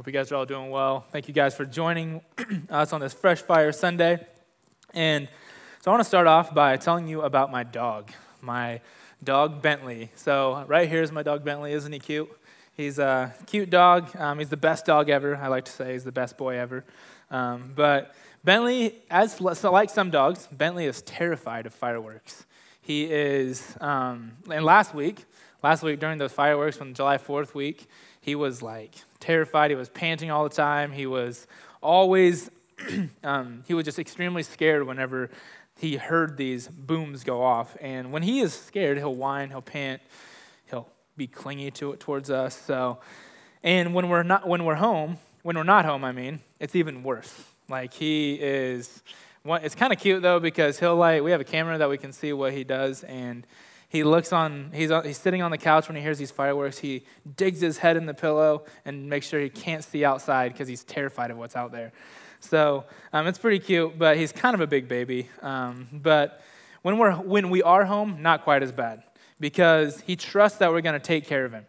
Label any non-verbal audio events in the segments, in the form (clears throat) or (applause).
Hope you guys are all doing well. Thank you guys for joining (clears throat) us on this Fresh Fire Sunday. And so I want to start off by telling you about my dog, my dog Bentley. So right here is my dog Bentley. Isn't he cute? He's a cute dog. Um, he's the best dog ever. I like to say he's the best boy ever. Um, but Bentley, as like some dogs, Bentley is terrified of fireworks. He is, um, and last week, last week during those fireworks on July 4th week, he was like terrified. He was panting all the time. He was always, (clears throat) um, he was just extremely scared whenever he heard these booms go off. And when he is scared, he'll whine, he'll pant, he'll be clingy to it towards us. So, and when we're not, when we're home, when we're not home, I mean, it's even worse. Like he is, it's kind of cute though because he'll like, we have a camera that we can see what he does, and he looks on he's, he's sitting on the couch when he hears these fireworks. He digs his head in the pillow and makes sure he can't see outside because he's terrified of what's out there. So um, it's pretty cute but he's kind of a big baby. Um, but when, we're, when we are home not quite as bad because he trusts that we're going to take care of him.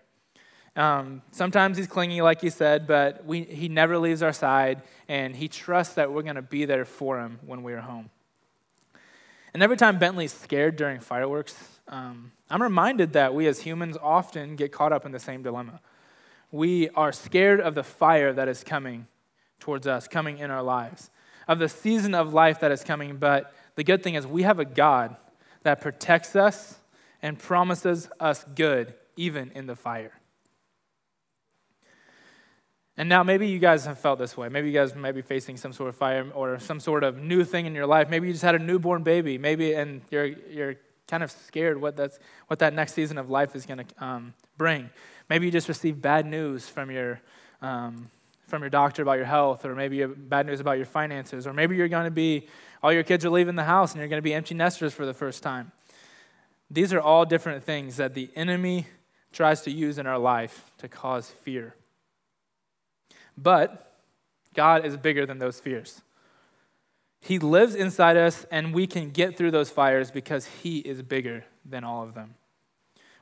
Um, sometimes he's clingy like you said but we, he never leaves our side and he trusts that we're going to be there for him when we are home and every time bentley's scared during fireworks um, I'm reminded that we as humans often get caught up in the same dilemma. We are scared of the fire that is coming towards us, coming in our lives, of the season of life that is coming. But the good thing is, we have a God that protects us and promises us good, even in the fire. And now, maybe you guys have felt this way. Maybe you guys might be facing some sort of fire or some sort of new thing in your life. Maybe you just had a newborn baby. Maybe, and you're, you're kind of scared what, that's, what that next season of life is going to um, bring. Maybe you just received bad news from your, um, from your doctor about your health, or maybe you have bad news about your finances, or maybe you're going to be, all your kids are leaving the house and you're going to be empty nesters for the first time. These are all different things that the enemy tries to use in our life to cause fear. But God is bigger than those fears. He lives inside us, and we can get through those fires because He is bigger than all of them.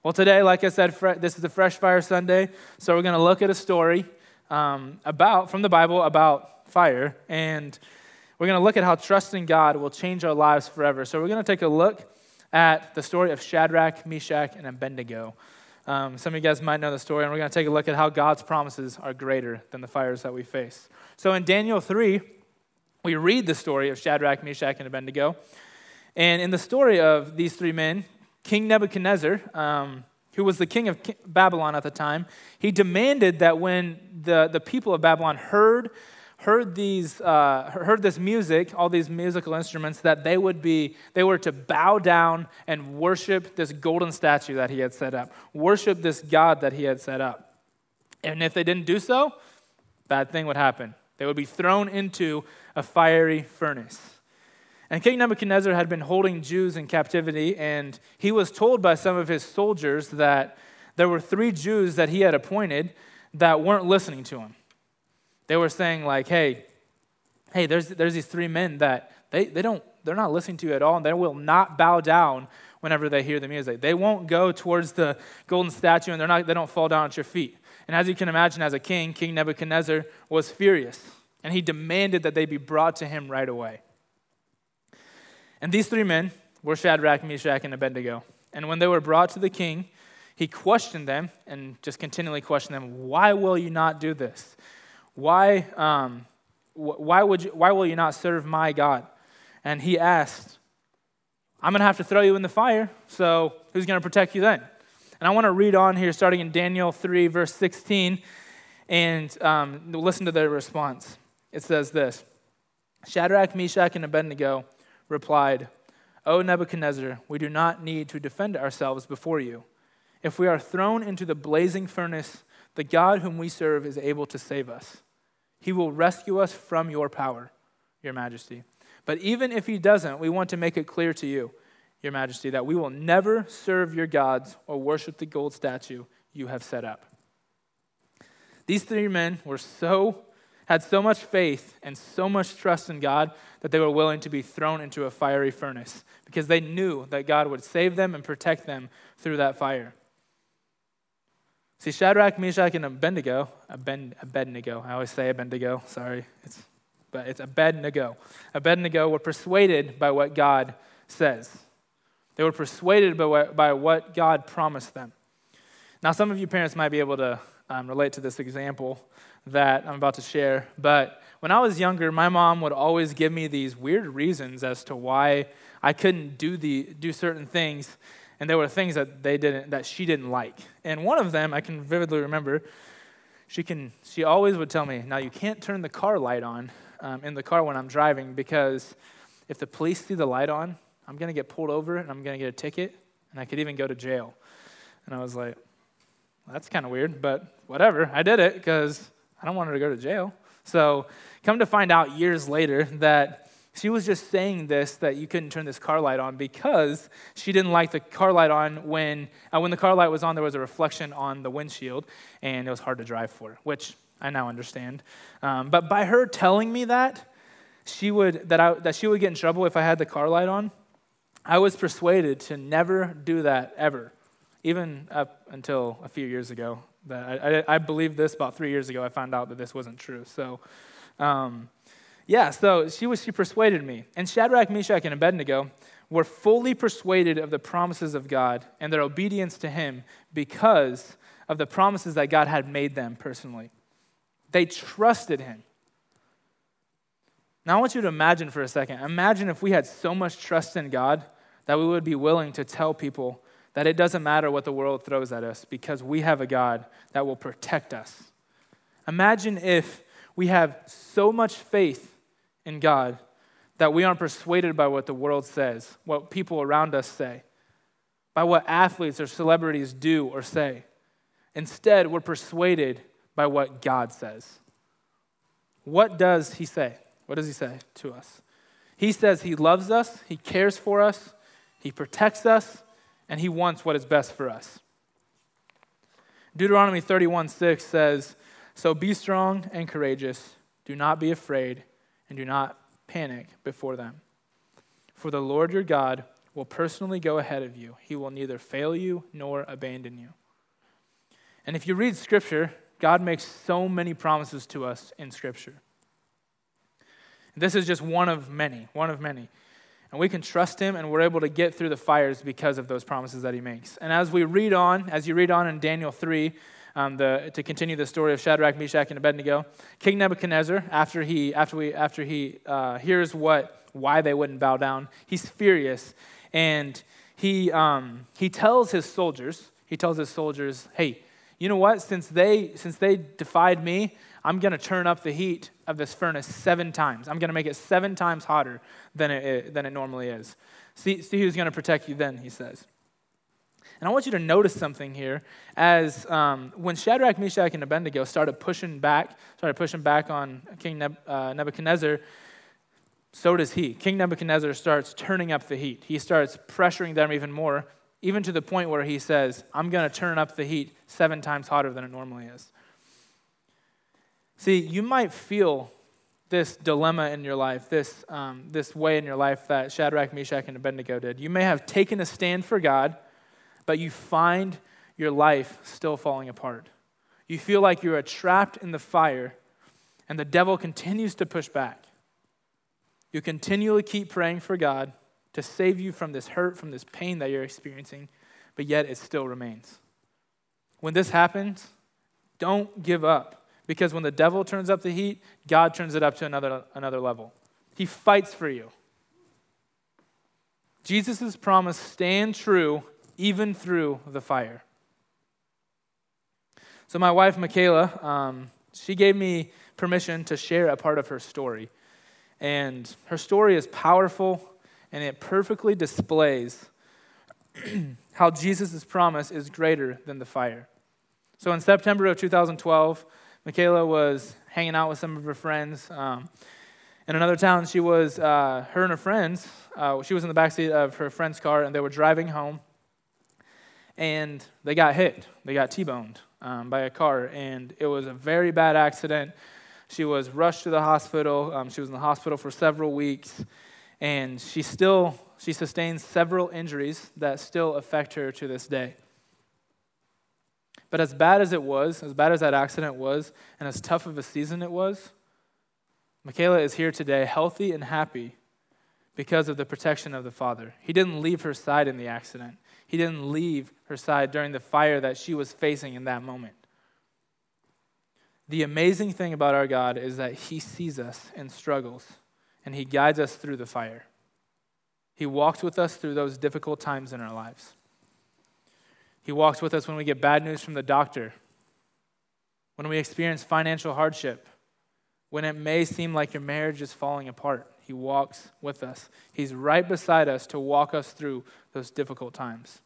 Well, today, like I said, this is a Fresh Fire Sunday, so we're going to look at a story um, about from the Bible about fire, and we're going to look at how trusting God will change our lives forever. So we're going to take a look at the story of Shadrach, Meshach, and Abednego. Um, some of you guys might know the story, and we're going to take a look at how God's promises are greater than the fires that we face. So in Daniel 3, we read the story of Shadrach, Meshach, and Abednego. And in the story of these three men, King Nebuchadnezzar, um, who was the king of Babylon at the time, he demanded that when the, the people of Babylon heard, heard, these, uh, heard this music, all these musical instruments, that they would be, they were to bow down and worship this golden statue that he had set up, worship this God that he had set up. And if they didn't do so, bad thing would happen. They would be thrown into a fiery furnace. And King Nebuchadnezzar had been holding Jews in captivity, and he was told by some of his soldiers that there were three Jews that he had appointed that weren't listening to him. They were saying, like, hey, hey, there's, there's these three men that they, they don't, they're not listening to you at all, and they will not bow down whenever they hear the music. They won't go towards the golden statue, and they're not, they don't fall down at your feet. And as you can imagine, as a king, King Nebuchadnezzar was furious, and he demanded that they be brought to him right away. And these three men were Shadrach, Meshach, and Abednego. And when they were brought to the king, he questioned them and just continually questioned them, Why will you not do this? Why, um, why, would you, why will you not serve my God? And he asked, I'm going to have to throw you in the fire, so who's going to protect you then? And I want to read on here, starting in Daniel 3, verse 16, and um, listen to their response. It says this Shadrach, Meshach, and Abednego replied, O Nebuchadnezzar, we do not need to defend ourselves before you. If we are thrown into the blazing furnace, the God whom we serve is able to save us. He will rescue us from your power, your majesty. But even if he doesn't, we want to make it clear to you your majesty, that we will never serve your gods or worship the gold statue you have set up. These three men were so had so much faith and so much trust in God that they were willing to be thrown into a fiery furnace because they knew that God would save them and protect them through that fire. See, Shadrach, Meshach, and Abednego, Abed, Abednego, I always say Abednego, sorry, it's, but it's Abednego. Abednego were persuaded by what God says. They were persuaded by what, by what God promised them. Now, some of you parents might be able to um, relate to this example that I'm about to share, but when I was younger, my mom would always give me these weird reasons as to why I couldn't do, the, do certain things and there were things that they didn't that she didn't like. And one of them i can vividly remember she can she always would tell me now you can't turn the car light on um, in the car when i'm driving because if the police see the light on i'm going to get pulled over and i'm going to get a ticket and i could even go to jail. And i was like well, that's kind of weird but whatever. I did it because i don't want her to go to jail. So come to find out years later that she was just saying this that you couldn't turn this car light on because she didn't like the car light on when, uh, when the car light was on, there was a reflection on the windshield and it was hard to drive for, which I now understand. Um, but by her telling me that, she would, that, I, that she would get in trouble if I had the car light on, I was persuaded to never do that ever, even up until a few years ago. That I, I, I believed this about three years ago. I found out that this wasn't true. So, um, yeah, so she was she persuaded me. And Shadrach, Meshach, and Abednego were fully persuaded of the promises of God and their obedience to him because of the promises that God had made them personally. They trusted him. Now I want you to imagine for a second. Imagine if we had so much trust in God that we would be willing to tell people that it doesn't matter what the world throws at us because we have a God that will protect us. Imagine if we have so much faith in God that we aren't persuaded by what the world says, what people around us say, by what athletes or celebrities do or say. Instead, we're persuaded by what God says. What does He say? What does He say to us? He says He loves us, He cares for us, He protects us, and He wants what is best for us. Deuteronomy 31 6 says, So be strong and courageous, do not be afraid and do not panic before them. For the Lord your God will personally go ahead of you. He will neither fail you nor abandon you. And if you read Scripture, God makes so many promises to us in Scripture. This is just one of many, one of many. And we can trust Him, and we're able to get through the fires because of those promises that He makes. And as we read on, as you read on in Daniel 3, um, the, to continue the story of Shadrach, Meshach, and Abednego. King Nebuchadnezzar, after he, after we, after he uh, hears what, why they wouldn't bow down, he's furious. And he, um, he tells his soldiers, he tells his soldiers, hey, you know what? Since they, since they defied me, I'm going to turn up the heat of this furnace seven times. I'm going to make it seven times hotter than it, than it normally is. See, see who's going to protect you then, he says. And I want you to notice something here as um, when Shadrach, Meshach, and Abednego started pushing back, started pushing back on King Neb- uh, Nebuchadnezzar, so does he. King Nebuchadnezzar starts turning up the heat. He starts pressuring them even more, even to the point where he says, I'm going to turn up the heat seven times hotter than it normally is. See, you might feel this dilemma in your life, this, um, this way in your life that Shadrach, Meshach, and Abednego did. You may have taken a stand for God but you find your life still falling apart. You feel like you are trapped in the fire, and the devil continues to push back. You continually keep praying for God to save you from this hurt, from this pain that you're experiencing, but yet it still remains. When this happens, don't give up because when the devil turns up the heat, God turns it up to another, another level. He fights for you. Jesus' promise stand true even through the fire. So, my wife, Michaela, um, she gave me permission to share a part of her story. And her story is powerful and it perfectly displays (clears throat) how Jesus' promise is greater than the fire. So, in September of 2012, Michaela was hanging out with some of her friends. Um, in another town, she was, uh, her and her friends, uh, she was in the backseat of her friend's car and they were driving home and they got hit. They got T boned um, by a car, and it was a very bad accident. She was rushed to the hospital. Um, she was in the hospital for several weeks, and she still she sustained several injuries that still affect her to this day. But as bad as it was, as bad as that accident was, and as tough of a season it was, Michaela is here today, healthy and happy because of the protection of the Father. He didn't leave her side in the accident, He didn't leave her side during the fire that she was facing in that moment. The amazing thing about our God is that He sees us in struggles and He guides us through the fire. He walked with us through those difficult times in our lives. He walks with us when we get bad news from the doctor, when we experience financial hardship, when it may seem like your marriage is falling apart. He walks with us. He's right beside us to walk us through those difficult times.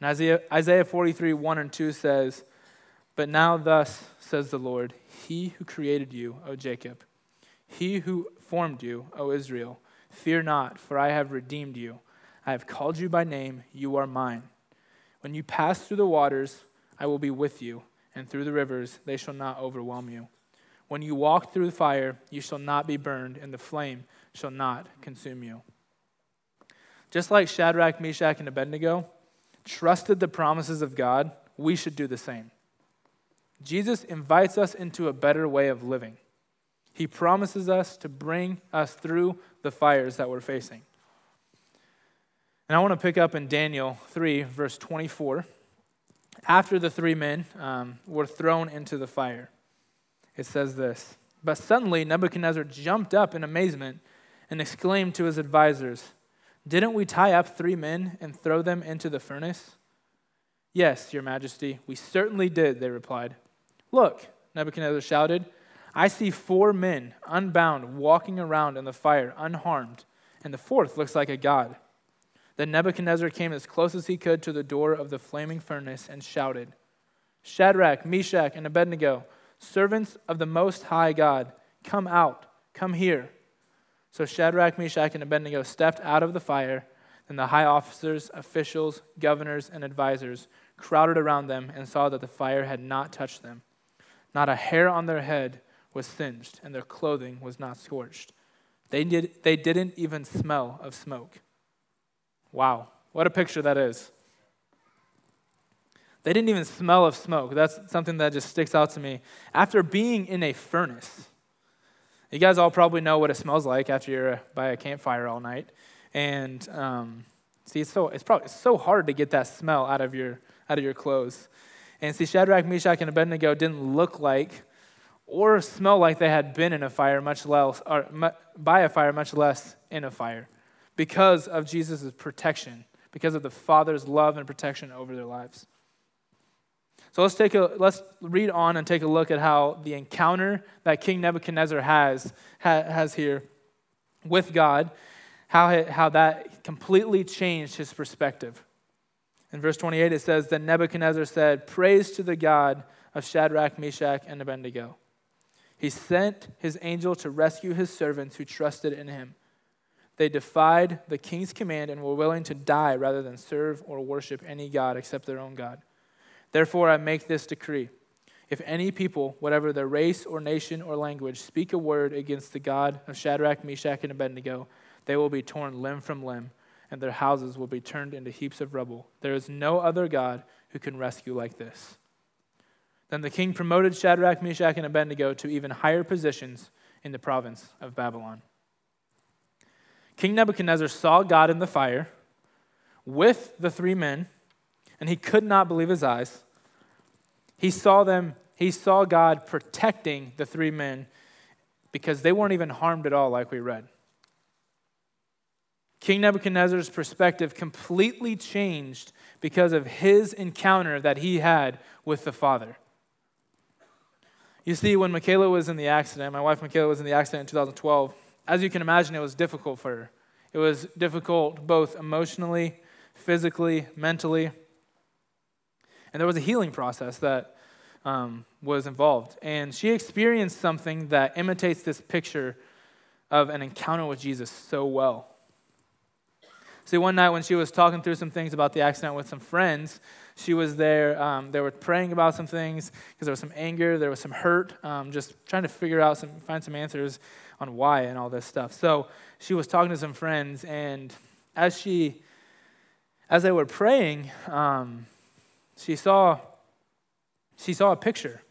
And Isaiah, Isaiah 43, 1 and 2 says, But now, thus says the Lord, He who created you, O Jacob, He who formed you, O Israel, fear not, for I have redeemed you. I have called you by name, you are mine. When you pass through the waters, I will be with you, and through the rivers, they shall not overwhelm you. When you walk through the fire, you shall not be burned, and the flame shall not consume you. Just like Shadrach, Meshach, and Abednego trusted the promises of God, we should do the same. Jesus invites us into a better way of living. He promises us to bring us through the fires that we're facing. And I want to pick up in Daniel 3, verse 24. After the three men um, were thrown into the fire, it says this But suddenly Nebuchadnezzar jumped up in amazement and exclaimed to his advisors, Didn't we tie up three men and throw them into the furnace? Yes, your majesty, we certainly did, they replied. Look, Nebuchadnezzar shouted, I see four men unbound walking around in the fire unharmed, and the fourth looks like a god. Then Nebuchadnezzar came as close as he could to the door of the flaming furnace and shouted, Shadrach, Meshach, and Abednego, servants of the Most High God, come out, come here. So Shadrach, Meshach, and Abednego stepped out of the fire. Then the high officers, officials, governors, and advisers crowded around them and saw that the fire had not touched them. Not a hair on their head was singed, and their clothing was not scorched. They, did, they didn't even smell of smoke. Wow, what a picture that is. They didn't even smell of smoke. That's something that just sticks out to me. After being in a furnace, you guys all probably know what it smells like after you're by a campfire all night. And um, see, it's so it's probably it's so hard to get that smell out of your out of your clothes. And see, Shadrach, Meshach, and Abednego didn't look like or smell like they had been in a fire, much less or by a fire, much less in a fire because of Jesus' protection, because of the Father's love and protection over their lives. So let's take a let's read on and take a look at how the encounter that King Nebuchadnezzar has has here with God, how how that completely changed his perspective. In verse 28 it says that Nebuchadnezzar said, "Praise to the God of Shadrach, Meshach, and Abednego. He sent his angel to rescue his servants who trusted in him." They defied the king's command and were willing to die rather than serve or worship any God except their own God. Therefore, I make this decree. If any people, whatever their race or nation or language, speak a word against the God of Shadrach, Meshach, and Abednego, they will be torn limb from limb, and their houses will be turned into heaps of rubble. There is no other God who can rescue like this. Then the king promoted Shadrach, Meshach, and Abednego to even higher positions in the province of Babylon. King Nebuchadnezzar saw God in the fire with the three men, and he could not believe his eyes. He saw them, he saw God protecting the three men because they weren't even harmed at all, like we read. King Nebuchadnezzar's perspective completely changed because of his encounter that he had with the Father. You see, when Michaela was in the accident, my wife Michaela was in the accident in 2012 as you can imagine, it was difficult for her. It was difficult both emotionally, physically, mentally. And there was a healing process that um, was involved. And she experienced something that imitates this picture of an encounter with Jesus so well. See, one night when she was talking through some things about the accident with some friends, she was there. Um, they were praying about some things because there was some anger, there was some hurt, um, just trying to figure out some, find some answers on why and all this stuff. So she was talking to some friends, and as she, as they were praying, um, she saw She saw a picture.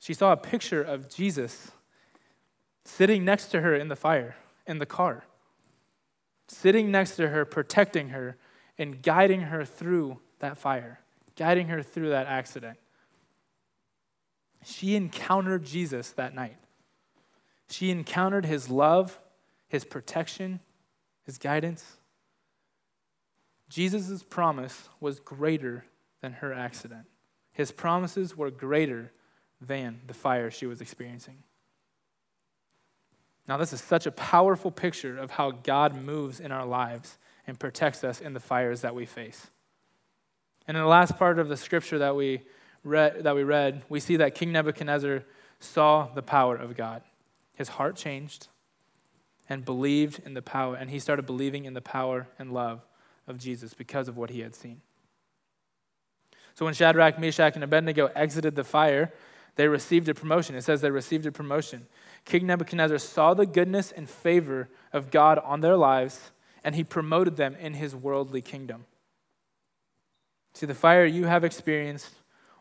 She saw a picture of Jesus sitting next to her in the fire, in the car, sitting next to her, protecting her, and guiding her through that fire, guiding her through that accident. She encountered Jesus that night. She encountered his love, his protection, his guidance. Jesus' promise was greater than her accident. His promises were greater than the fire she was experiencing. Now, this is such a powerful picture of how God moves in our lives and protects us in the fires that we face. And in the last part of the scripture that we read, that we, read we see that King Nebuchadnezzar saw the power of God. His heart changed and believed in the power, and he started believing in the power and love of Jesus because of what he had seen. So when Shadrach, Meshach, and Abednego exited the fire, they received a promotion. It says they received a promotion. King Nebuchadnezzar saw the goodness and favor of God on their lives, and he promoted them in his worldly kingdom. See, the fire you have experienced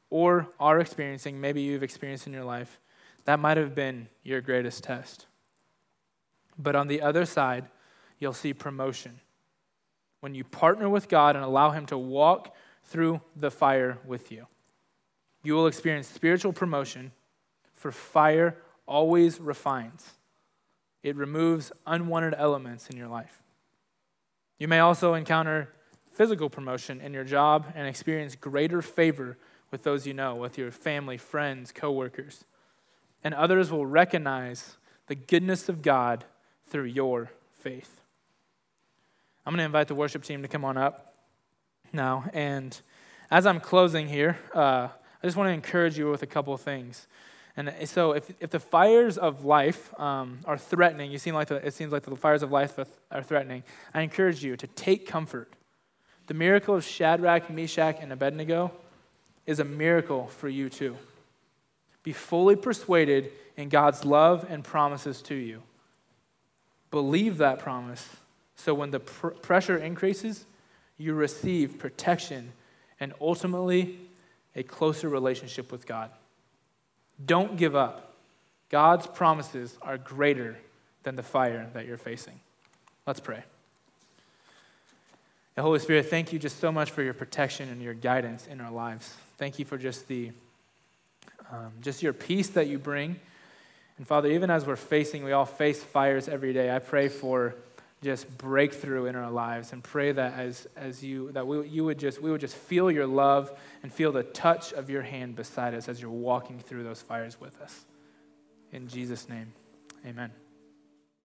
or are experiencing, maybe you've experienced in your life, that might have been your greatest test. But on the other side, you'll see promotion when you partner with God and allow Him to walk through the fire with you. You will experience spiritual promotion, for fire always refines, it removes unwanted elements in your life. You may also encounter physical promotion in your job and experience greater favor with those you know, with your family, friends, coworkers. And others will recognize the goodness of God through your faith. I'm going to invite the worship team to come on up now. And as I'm closing here, uh, I just want to encourage you with a couple of things. And so, if, if the fires of life um, are threatening, you seem like the, it seems like the fires of life are threatening, I encourage you to take comfort. The miracle of Shadrach, Meshach, and Abednego is a miracle for you too. Be fully persuaded in God's love and promises to you. Believe that promise so when the pr- pressure increases, you receive protection and ultimately a closer relationship with God. Don't give up. God's promises are greater than the fire that you're facing. Let's pray. The Holy Spirit, thank you just so much for your protection and your guidance in our lives. Thank you for just the um, just your peace that you bring. And Father, even as we're facing, we all face fires every day. I pray for just breakthrough in our lives and pray that as, as you that we, you would just we would just feel your love and feel the touch of your hand beside us as you're walking through those fires with us in jesus name amen